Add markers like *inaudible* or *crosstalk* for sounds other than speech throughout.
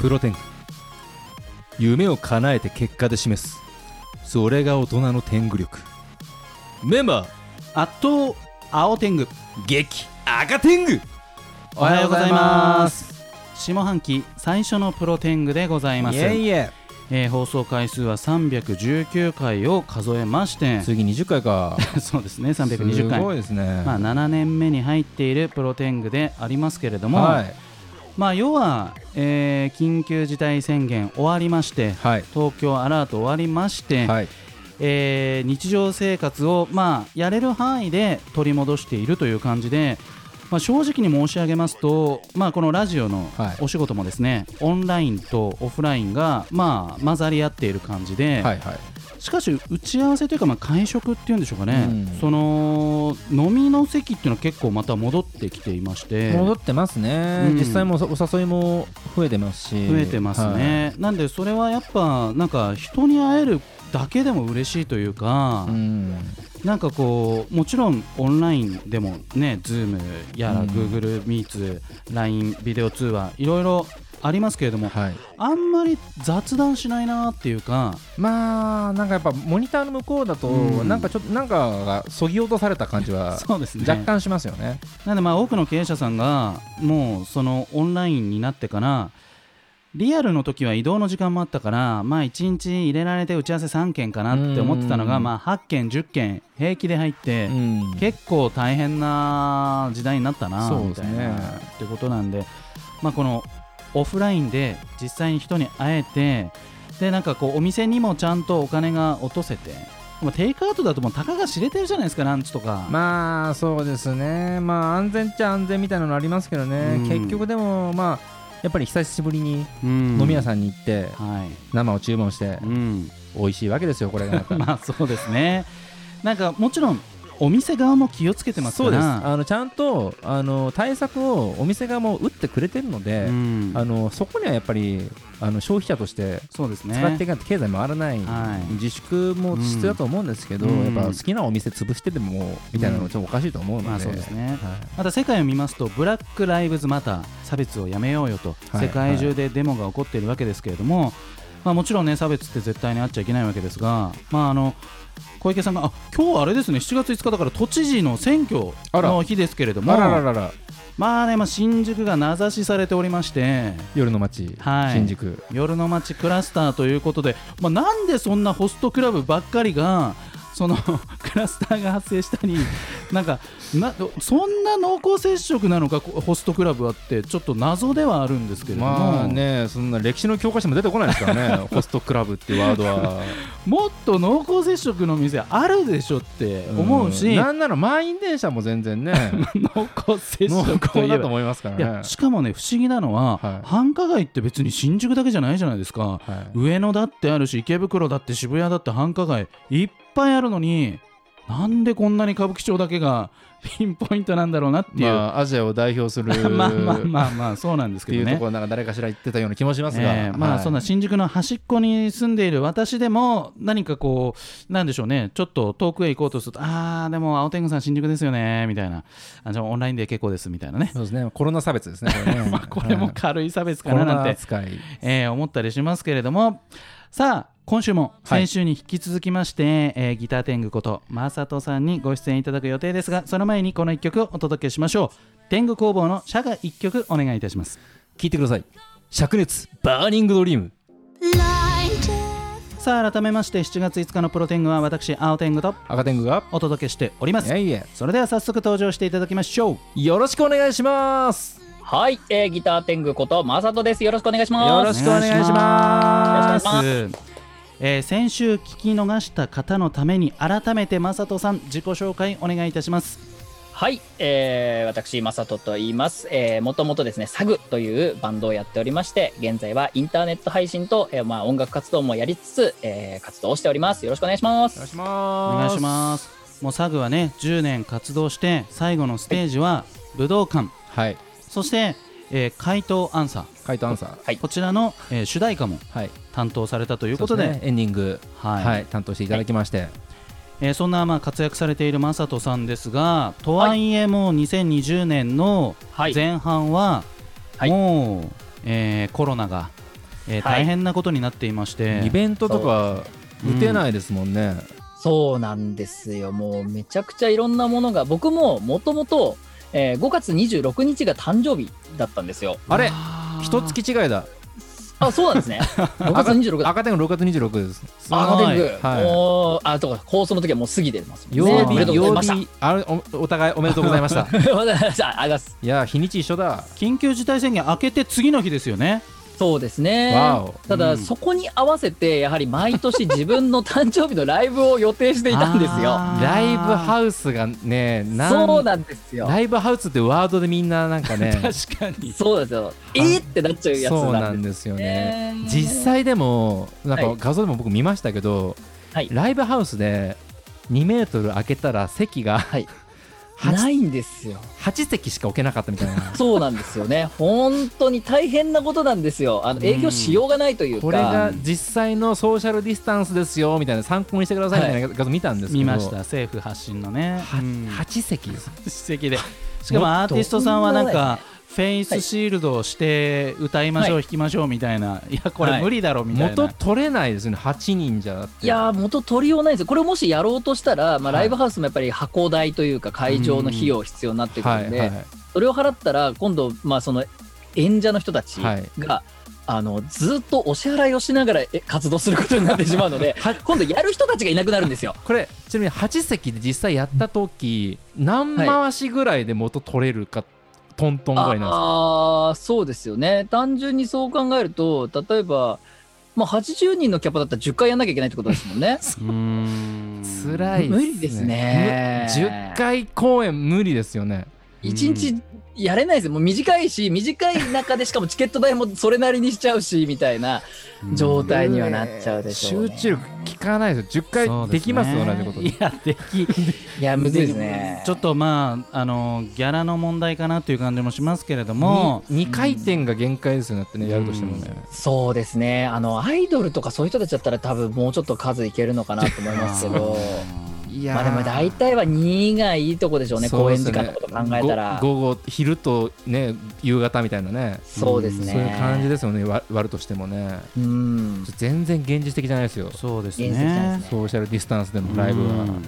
プロテング。夢を叶えて結果で示す。それが大人の天狗力。メンバー圧倒青天狗。激赤天狗。おはようございます。下半期最初のプロテングでございます。イエイエえー放送回数は319回を数えまして。次20回か。*laughs* そうですね320回。すごいですね、まあ、7年目に入っているプロテングでありますけれども、はいまあ、要は、えー緊急事態宣言終わりましてはい。東京アラート終わりまして、はい。えー日常生活を、まあ、やれる範囲で取り戻しているという感じで、まあ、正直に申し上げますと、まあ、このラジオのはい。お仕事もですね、オンラインとオフラインが、まあ、混ざり合っている感じで、はいはいしかし打ち合わせというか、まあ、会食っていうんでしょうかね、うん。その飲みの席っていうのは結構また戻ってきていまして。戻ってますね、うん。実際もおお誘いも増えてますし。増えてますね、なんでそれはやっぱなんか人に会えるだけでも嬉しいというか、はいうん。なんかこうもちろんオンラインでもね Zoom やらうん。Google Meets、LINE ビデオ通話いろいろありますけれどもはい。あんまり雑談しないなっていうかまあなんかやっぱモニターの向こうだと、うん。なんかちょっとなんかがそぎ落とされた感じはそうですね。若干しますよね。なんでまあ多くの経営者さんがもうそのオンラインになってからリアルの時は移動の時間もあったからまあ1日入れられて打ち合わせ3件かなって思ってたのうん。がまあ8件10件平気で入って、うん。結構大変な時代になったなみたいなってことなんで、まあ、このオフラインで実際に人に会えてでなんかこうお店にもちゃんとお金が落とせて、まあ、テイクアウトだともうたかが知れてるじゃないですかランチとか、まあそうですね。まあ安全っちゃ安全みたいなのありますけどね、うん。結局でもまあやっぱり久しぶりにうん。飲み屋さんに行ってはい。生を注文してうん、美味しいわけですよこれがまた。*laughs* まあそうですね。なんかもちろんお店側も気をつけてますかそうです。らあのちゃんとあの対策をお店側も打ってくれてるので、うん。あのそこにはやっぱりあの消費者としてそうですね。使っていかないと経済回らない、はい。自粛も必要だと思うんですけど、うん。やっぱ好きなお店潰してでもみたいなのちょっとおかしいと思うので、まあそうですね。はい。また世界を見ますとブラック・ライブズ・マター差別をやめようよと、はい。世界中でデモが起こっているわけですけれども、まあ、もちろんね差別って絶対にあっちゃいけないわけですが、まあ、あの小池さんがあ今日あれですね7月5日だから都知事の選挙の日ですけれども。まあね、まあ、新宿が名指しされておりまして。夜の街、はい。新宿。夜の街クラスターということで、まあ、なんでそんなホストクラブばっかりがその *laughs* クラスターが発生したりなんかなそんな濃厚接触なのかこホストクラブはってちょっと謎ではあるんですけれども、まあねそんな歴史の教科書も出てこないですからね *laughs* ホストクラブっていうワードは。もっと濃厚接触の店あるでしょって思うし、ん。なんなら満員電車も全然ね *laughs* 濃厚接濃触といだと思いますからいねやしかもね不思議なのは、はい。繁華街って別に新宿だけじゃないじゃないですか、はい。上野だってあるし池袋だって渋谷だって繁華街いっぱいあるのになんでこんなに歌舞伎町だけが *laughs* ピンポイントなんだろうなっていう、まあアジアを代表する *laughs* まあまあまあまあそうなんですけどね。っていうとこ。ろなんか誰かしら言ってたような気もしますが、えーまあはい。そんな新宿の端っこに住んでいる私でも何かこうなんでしょうね。ちょっと遠くへ行こうとするとああでも青天狗さん新宿ですよね。みたいな。あじゃあオンラインで結構です。みたいなね。そうですね。コロナ差別ですね。これね。*laughs* まあこれもはい。軽い差別かななんてえー思ったりしますけれどもさあ今週もはい先週に引き続きまして、えーギター天狗ことマサトさんにご出演いただく予定ですがその前にこの1曲をお届けしましょう。天狗工房の社が1曲お願いいたします。聞いてください。灼熱バーニングドリーム。さあ改めまして7月5日のプロ天狗は私青天狗と赤天狗が。お届けしております。それでは早速登場していただきましょう。よろしくお願いしますはい、えー、ギター天狗ことマサトです。よろしくお願いします。よろしくお願いしますお願いしますえー先週聞き逃した方のために改めてマサトさん自己紹介お願いいたしますはい、えー、私、マサトと言います。えー、もともとですね、サグというバンドをやっておりまして、現在はインターネット配信と、えー、まあ、音楽活動もやりつつ、えー、活動をしております。よろしくお願いします。お願いしおます願いしますもうサグはね10年活動して最後のステージは武道館はいそして、えー、回答アンサー。回答アンサー。はい。こちらの、えー主題歌もはい。担当されたということで。そうすね。エンディング。はい。はい。担当していただきまして。えーそんなまあ活躍されているマサトさんですがとはいえもう2020年のはい。前半ははい。もう、えーコロナが、えーはい。大変なことになっていまして、イベントとか打てないですもんね、そうなんですよ。もうめちゃくちゃいろんなものが、僕ももともと、えー5月26日が誕生日だったんですよ。あれ一月違いだあ、そうなんですね。5月26だ。赤点6月26です赤天狗。はいあ、とか、放送の時はもう過ぎてますもん曜ね。日おめでとうござい曜ました。日あれおお互いおめでとうございましたありがとうございました。ありがとうございます。いや日にち一緒だ緊急事態宣言明けて次の日ですよね。そうですね。ただ、うんそこに合わせて、やはり毎年自分の誕生日のライブを予定していたんですよ。*laughs* ライブハウスがねなんそうなんですよ。ライブハウスってワードでみんななんかね *laughs* 確かに。そうですよ。えーってなっちゃうやつななんですよすねね。実際でもなんかはい画像でも僕見ましたけど、はいライブハウスで2メートル開けたら席がはい8ないんですよ。8席しか置けなかったみたいな *laughs* そうなんですよね。本当に大変なことなんですよ。あの営業しようがないというか。これが実際のソーシャルディスタンスですよみたいな参考にしてくださいみたいな画像見たんですけど、見ました政府発信のね。はうん8席です素敵で。しかもアーティストさんはなんかフェイスシールドをして歌いましょう、は弾きましょうみたいな。いやこはいれ無理だろみたいな。元取れないですよね。8人じゃ。だって。いやー元取りようないんです。よ。これをもしやろうとしたら、まあ、はい。ライブハウスもやっぱり箱代というか会場の費用必要になってくるんで、それを払ったら今度、まあ、その演者の人たちが、はい。あのずっとお支払いをしながらえ活動することになってしまうので *laughs* 今度やる人たちがいなくなるんですよ。これちなみに8席で実際やった時何回しぐらいで元取れるか、トントンぐらいなんですかああーそうですよね。単純にそう考えると例えば、まあ、80人のキャパだったら10回やんなきゃいけないってことですもんね。*laughs* う。ーん。辛いっすね。無理ですね。む10回公演無理ですよね1日やれないですよ。もう短いし短い中でしかもチケット代もそれなりにしちゃうしみたいな状態にはなっちゃうでしょう、ね、集中力効かないですよ。10回できますよ同じこと。いやでき *laughs* いやむずいですね。ちょっとまああのギャラの問題かなという感じもしますけれども、2回転が限界ですよねだってねやるとしてもね。そうですね。あのアイドルとかそういう人たちだったら多分もうちょっと数いけるのかなと思いますけどいやまあでも大体は2がいいとこでしょうね公演時間のこと考えたら。午後昼とね夕方みたいなね。そうですね。そういう感じですよね。わ割るとしてもね。うん。全然現実的じゃないですよ。そうですね。ですね。ソーシャルディスタンスでのライブは。うん。はい。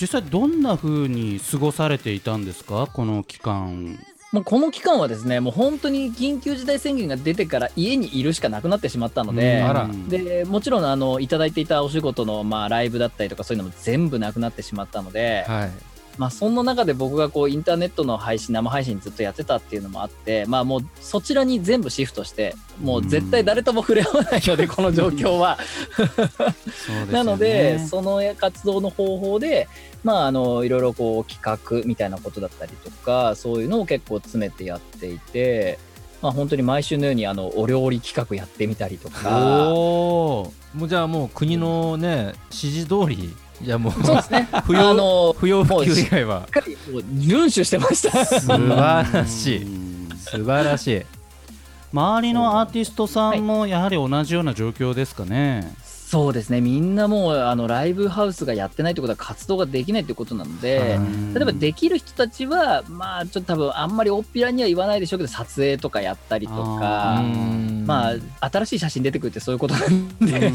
実際どんな風に過ごされていたんですか？この期間もうこの期間はですねもう本当に緊急事態宣言が出てから家にいるしかなくなってしまったので、うんでもちろんあのいただいていたお仕事の、まあ、ライブだったりとかそういうのも全部なくなってしまったので、はいまあ、そんな中で僕がこうインターネットの配信生配信ずっとやってたっていうのもあって、まあ、もうそちらに全部シフトしてもう絶対誰とも触れ合わないので、この状況は。ねなのでその活動の方法で、まあ、あのいろいろこう企画みたいなことだったりとかそういうのを結構詰めてやっていて。まあ、本当に毎週のようにあのお料理企画やってみたりとかおーもうじゃあもう国のね指示通りじゃあもうそうですね。*laughs* 不要あの不要不急以外は。しっかりもう遵守してました。素晴らしい。うん。素晴らしい。周りのアーティストさんもやはり同じような状況ですかね、そうですね。みんなもうあのライブハウスがやってないってことは活動ができないってことなので、うん。例えばできる人たちはまあちょっと多分あんまりおっぴらには言わないでしょうけど撮影とかやったりとかあまあ新しい写真出てくるってそういうことなんで、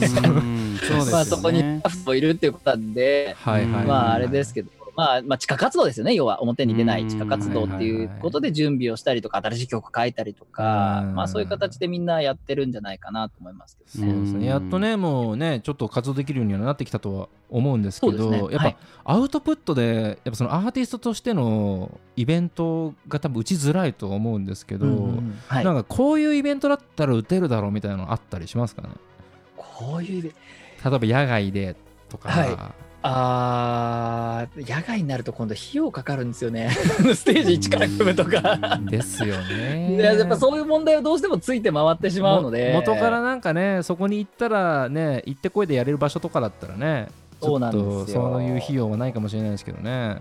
まあそこにスタッフもいるっていうことなんで、はいはいはい。まああれですけど。まあ、まあ地下活動ですよね。要は表に出ない地下活動っていうことで準備をしたりとか新しい曲書いたりとかうん。まあそういう形でみんなやってるんじゃないかなと思いますけどね。そうですね。やっとねもうねちょっと活動できるようにはなってきたとは思うんですけど、やっぱ、ねはい。アウトプットでやっぱそのアーティストとしてのイベントが多分打ちづらいと思うんですけど、うんはい。なんかこういうイベントだったら打てるだろうみたいなのあったりしますかね？こういう例えば野外でとか、はいあー野外になると今度費用かかるんですよね。*laughs* ステージ1から組むとか。ですよね。*laughs* いややっぱそういう問題はどうしてもついて回ってしまうので。も元からなんかねそこに行ったらね行ってこいでやれる場所とかだったらねそうなんですよ。とそういう費用はないかもしれないですけどね、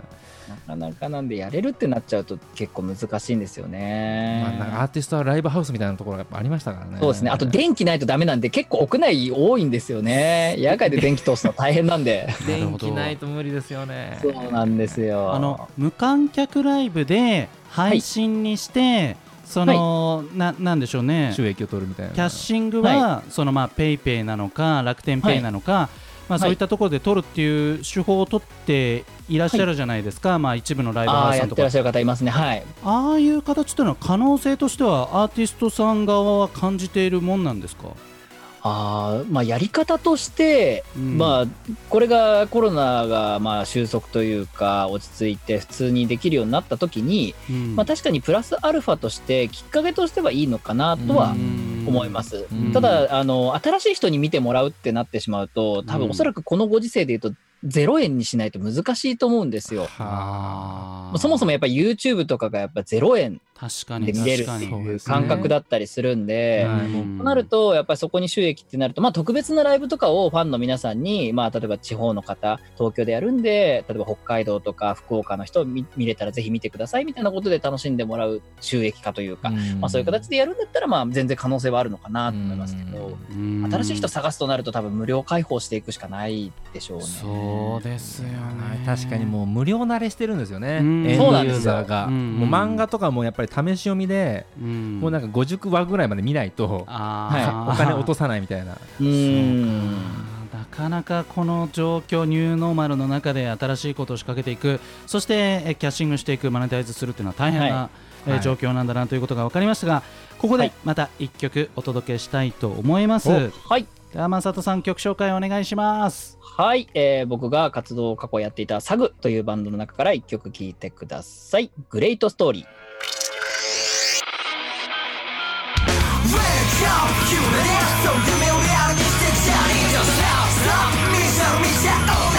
なかなかなんでやれるってなっちゃうと結構難しいんですよね、まあ、アーティストはライブハウスみたいなところがやっぱありましたからね。そうですねあと電気ないとダメなんで結構屋内多いんですよね。野外で電気通すの大変なんで。*laughs* 電気ないと無理ですよね。そうなんですよ。あの無観客ライブで配信にして、その、ななんでしょうね。収益を取るみたいな。キャッシングは、そのまあペイペイなのか楽天ペイなのか、まあ、そういったところで取るっていう手法を取っていらっしゃるじゃないですか、まあ、一部のライブあハウスさんとからあやってっしゃる方いますね。はい。ああいう形というのは可能性としてはアーティストさん側は感じているもんなんですか、あーまあやり方として、うん。まあこれがコロナがまあ収束というか落ち着いて普通にできるようになった時に、うん。まあ確かにプラスアルファとしてきっかけとしてはいいのかなとはうん思います。うんただあの新しい人に見てもらうってなってしまうと多うん分おそらくこのご時世で言うと0円にしないと難しいと思うんですよ。そもそもやっぱり YouTube とかがやっぱ0円確かにで見れる確かに。っていう感覚だったりするんで、となると、やっぱりそこに収益ってなると、まあ、特別なライブとかをファンの皆さんに、まあ、例えば地方の方、東京でやるんで、例えば北海道とか福岡の人見見れたらぜひ見てくださいみたいなことで楽しんでもらう収益化というか、まあ、そういう形でやるんだったら、まあ、全然可能性はあるのかなと思いますけど、うん。新しい人探すとなると、多分無料開放していくしかないでしょうね。そうですよね。確かにもう無料慣れしてるんですよね、うん。エンドユそうなんですよ。ーザーが、うん。もう漫画とかもやっぱり試し読みで、うん。もうなんか50話ぐらいまで見ないとあー。お金落とさないみたいな。うーん。なかなかこの状況ニューノーマルの中で新しいことを仕掛けていく。そしてえキャッシングしていくマネタイズするっていうのは大変な、はい。状況なんだなということが分かりましたがここではい。また1曲お届けしたいと思います、おはい。では正人さん曲紹介お願いします。はい、えー僕が活動を過去やっていたサグというバンドの中から一曲聴いてください。グレートストーリー。Wake up 夢でそう夢をリアルにしてチャリンジを Stop stop 見ちゃう見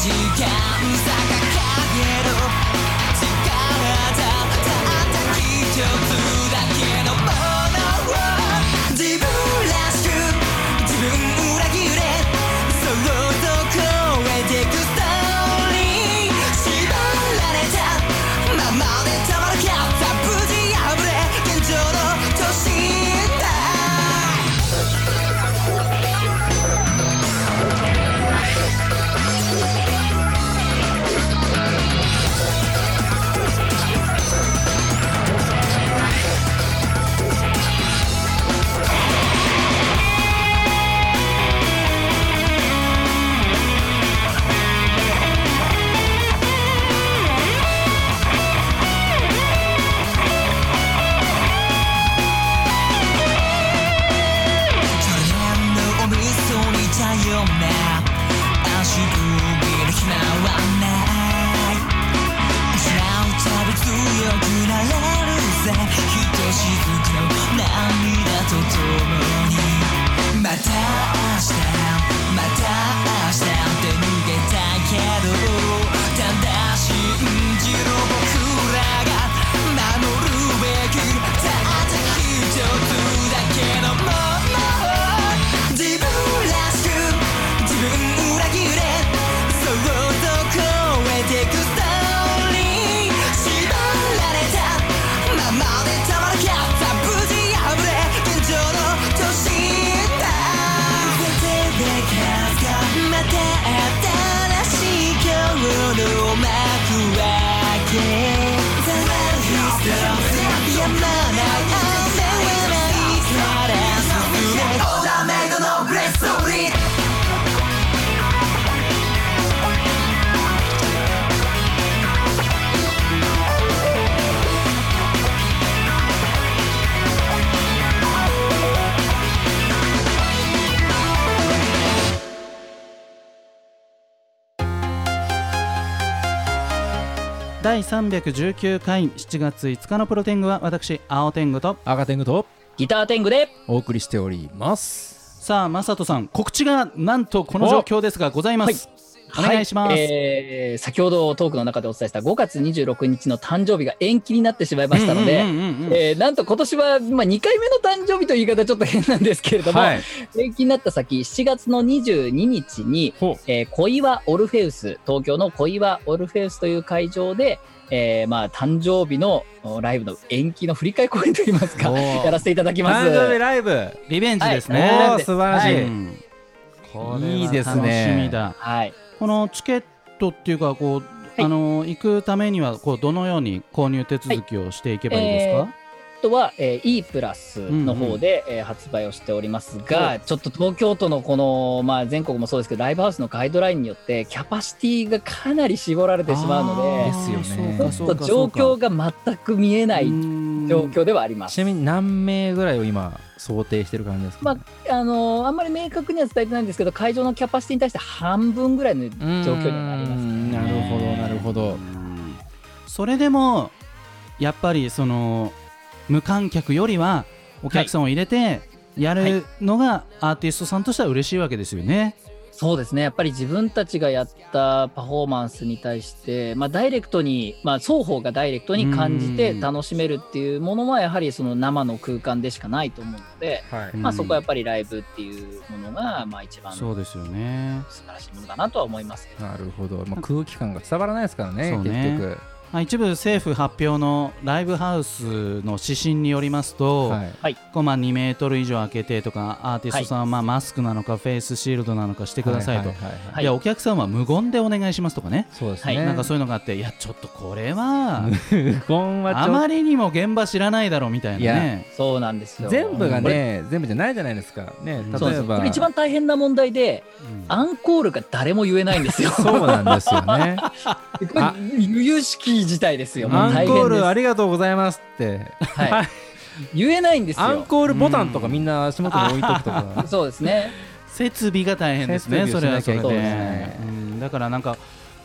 間さ第319回7月5日のプロテングは私青天狗と赤天狗とギター天狗で。お送りしております。さあ正人さん告知がなんとこの状況ですがございます、お願いします、はいえー先ほどトークの中でお伝えした5月26日の誕生日が延期になってしまいましたので、えーなんと今年は、まあ、2回目の誕生日という言い方はちょっと変なんですけれども、はい。延期になった先、7月の22日に、ほえー小岩オルフェウス、東京の小岩オルフェウスという会場で、えーまあ、誕生日のおライブの延期の振り替え公演といいます。か、やらせていただきます。誕生日ライブリベンジですはい。ね、おー素晴らしい、はい。うんこれはいいですね楽しみだ。はい。このチケットっていうかこう、い。あの行くためにはこうどのように購入手続きをしていけばいいですか、あとは、えー、E プラスの方で、えー発売をしておりますが、ちょっと東京都のこの、まあ、全国もそうですけど、ライブハウスのガイドラインによって、キャパシティがかなり絞られてしまうので、ですよね。ちょっと状況が全く見えない状況ではあります。ちなみに何名ぐらいを今想定してる感じですか、まああのーあんまり明確には伝えてないんですけど、会場のキャパシティに対して半分ぐらいの状況にはなります、うんなるほどなるほど。うんそれでもやっぱりその無観客よりはお客さんを入れてやるのがアーティストさんとしては嬉しいわけですよね。そうですね、やっぱり自分たちがやったパフォーマンスに対して、まあ、ダイレクトに、まあ、双方がダイレクトに感じてうん。楽しめるっていうものは、やはりその生の空間でしかないと思うので、はい。まあ、そこはやっぱりライブっていうものが、まあ、一番素そうですよね。晴らしいものだなとは思います。なるほど、まあ、空気感が伝わらないですからね。結局まあ、一部政府発表のライブハウスの指針によりますと、はい。こうまあ2メートル以上開けてとかアーティストさんはまあマスクなのかフェイスシールドなのかしてくださいと、いやお客さんは無言でお願いしますとかね、そうですね、はい。なんかそういうのがあっていやちょっとこれはあまりにも現場知らないだろうみたいなね。そうなんですよ。全部がね全部じゃないじゃないですか。ね例えば。一番大変な問題で、うん。アンコールが誰も言えないんですよ。そうなんですよね。これ由々しき事態ですよ。アンコールありがとうございますって。はい、言えないんですよ。アンコールボタンとかみんな足元に置いとくとか。そうですね。設備が大変ですね、設それはそれで。だからなんか、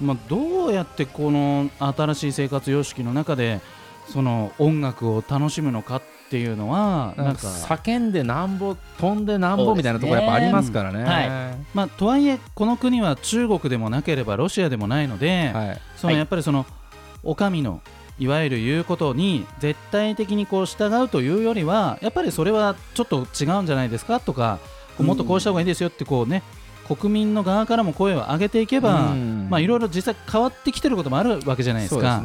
まあ、どうやってこの新しい生活様式の中でその音楽を楽しむのかっていうのはなん。んか、叫んでなんぼ飛んでなんぼみたいなところやっぱありますからね。そうですねまあ、とはいえこの国は中国でもなければロシアでもないので、はい。はい。そのやっぱりそのお上のいわゆる言うことに絶対的にこう従うというよりはやっぱりそれはちょっと違うんじゃないですかとかもっとこうした方がいいですよってこうね国民の側からも声を上げていけば、うん。まあいろいろ実際変わってきてることもあるわけじゃないですか。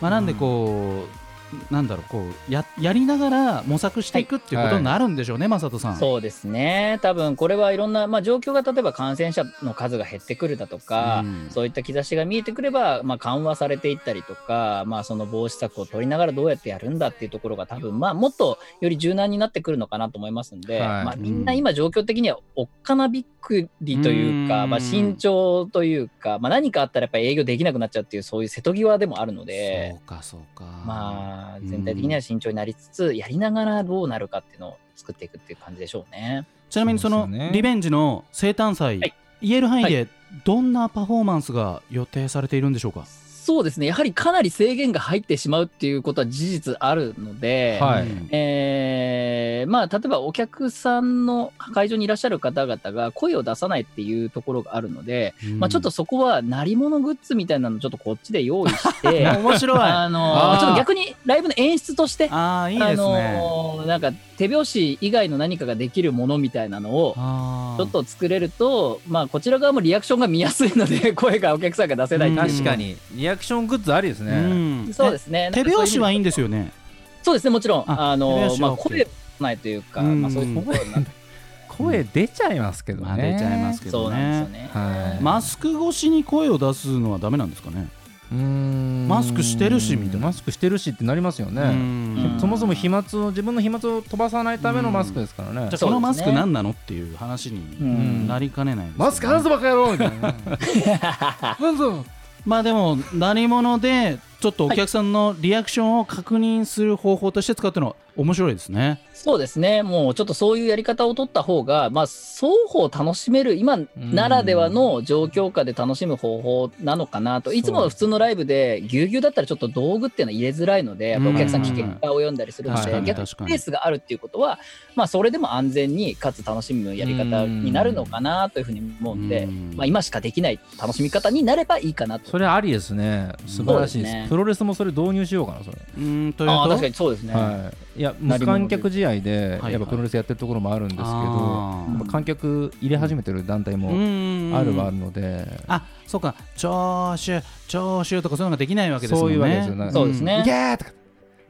まあなんでこう、なんだろうこうややりながら模索していくっていうことになるんでしょうね、正人さん。そうですね。多分これはいろんな、まあ、状況が例えば感染者の数が減ってくるだとか、うんそういった兆しが見えてくれば、まあ、緩和されていったりとか、まあ、その防止策を取りながらどうやってやるんだっていうところが多分、まあ、もっとより柔軟になってくるのかなと思いますんで、はいまあ、みんな今状況的にはおっかなびっくりというか、うんまあ、慎重というか、まあ、何かあったらやっぱり営業できなくなっちゃうっていうそういう瀬戸際でもあるのでそ。うかそうか。まあ、全体的には慎重になりつつ、やりながらどうなるかっていうのを作っていくっていう感じでしょうね。ちなみにそのリベンジの生誕祭、はい言える範囲でどんなパフォーマンスが予定されているんでしょうか？そうですね、やはりかなり制限が入ってしまうっていうことは事実あるので、はい。うんえーまあ、例えばお客さんの会場にいらっしゃる方々が声を出さないっていうところがあるので、まあ、ちょっとそこは鳴り物グッズみたいなのをちょっとこっちで用意して、*laughs* 面白い。ああのちょっと逆にライブの演出として、あーいいですね。のなんか手拍子以外の何かができるものみたいなのをちょっと作れると、まあ、こちら側もリアクションが見やすいので、*laughs* 声がお客さんが出せない確かに。リアクショングッズありですうねん。そうですね。手拍子はいいんでですよね。そうですね、もちろん。ああのまあ、声ないというか、うん。まあ、そういうところになって声出ちゃいますけどね、まあ出ちゃいますけどね。マスク越しに声を出すのはダメなんですかね？うーん。マスクしてるしみたいな。マスクしてるしってなりますよね、うん。そもそも飛沫を自分の飛沫を飛ばさないためのマスクですからね、じゃあそのマスク何なのっていう話にん。なりかねないマスク外すバカ野郎みたいな。*laughs* ぞまあでも何者でちょっとお客さんのリアクションを確認する方法として使ってるのは面白いですね。そうですね。もうちょっとそういうやり方を取った方が、まあ、双方楽しめる、今ならではの状況下で楽しむ方法なのかなと。いつもの普通のライブで、ぎゅうぎゅうだったらちょっと道具っていうのは入れづらいので、やっぱお客さん危険化を読んだりするので、逆にスペースがあるっていうことは、まあ、それでも安全にかつ楽しむやり方になるのかなというふうに思うんで、うんまあ、今しかできない楽しみ方になればいいかなと。それありですね素晴らしいですそうですねプロレスもそれ導入しようかなそれ。うーんというああ、と確かにそうですね。はい、いや無観客試合ではいやっぱプロレスやってるところもあるんですけど、あー。やっぱ観客入れ始めてる団体ももあるはあるので、あそうか。聴取聴取とかそういうのができないわけですもんね。そういうわけですよね。そうですね。いけーとか。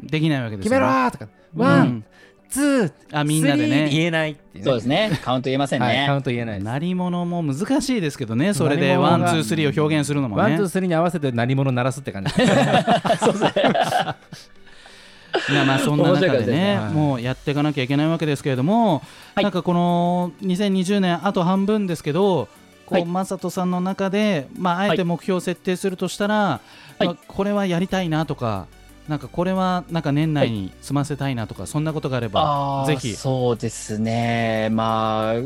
できないわけです決めろーとか、 one、うん two、あみんなでね。言えないっていうね。そうですね。カウント言えませんね。はい、カウント言えないです。鳴り物も難しいですけどね。それで one two three を表現するのもね。 one、two、three に合わせて鳴り物鳴らすって感じ。です。いやまあそんな中でねね。はい。もうやっていかなきゃいけないわけですけれども、はい。なんかこの2020年あと半分ですけどこう、はい。マサトさんの中で、まあ、あえて目標を設定するとしたら、はい。まあこれはやりたいなとかなんかこれはなんか年内に済ませたいなとか、そんなことがあればぜひ。そうですね、まあ、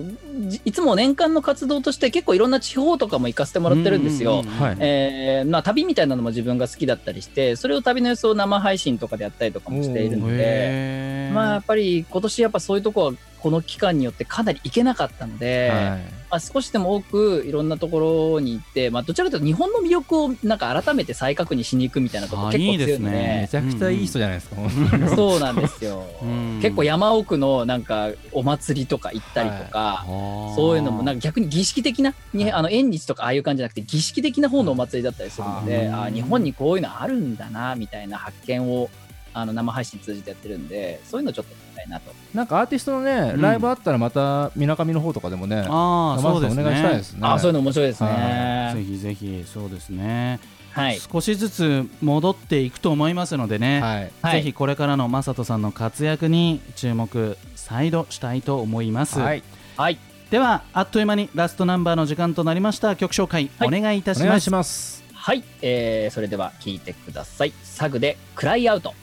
じいつも年間の活動として結構いろんな地方とかも行かせてもらってるんですよ。えーまあ、旅みたいなのも自分が好きだったりして、それを旅の様子を生配信とかでやったりとかもしているので、まあ、やっぱり今年やっぱそういうとこはこの期間によってかなり行けなかったので、はい。まあ、少しでも多くいろんなところに行って、まあ、どちらかというと日本の魅力をなんか改めて再確認しに行くみたいなとこあ結構強いのでね。めちゃくちゃいい人じゃないですか。*laughs* そうなんですよ。うん。結構山奥のなんかお祭りとか行ったりとか、そういうのもなんか逆に儀式的な、にあの縁日とかああいう感じじゃなくて儀式的な方のお祭りだったりするので、うん。あー日本にこういうのあるんだなみたいな発見をあの生配信通じてやってるんで、そういうのちょっとやりたいなと。なんかアーティストのね、うんライブあったらまたみなかみの方とかでもね、ああそうですねお願いしたいですね。あーそういうの面白いですはね。ぜひぜひそうですね、はい。少しずつ戻っていくと思いますのでね、はい。はいぜひこれからのマサトさんの活躍に注目再度したいと思います、はい。はい。ではあっという間にラストナンバーの時間となりました曲紹介、はいお願いいたしますお願いします。はい。えー、それでは聞いてください。サグでクライアウト。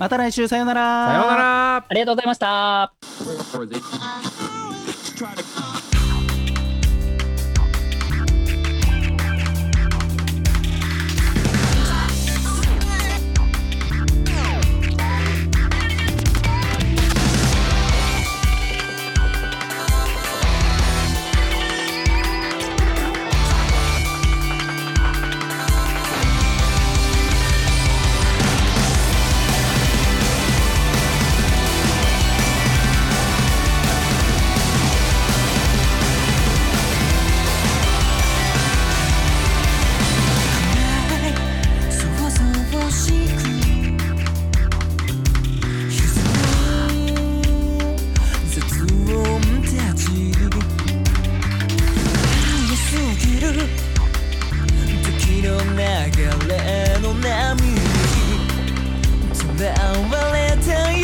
また来週さようならさようなら。ありがとうございました。流れの波にとらわれたよ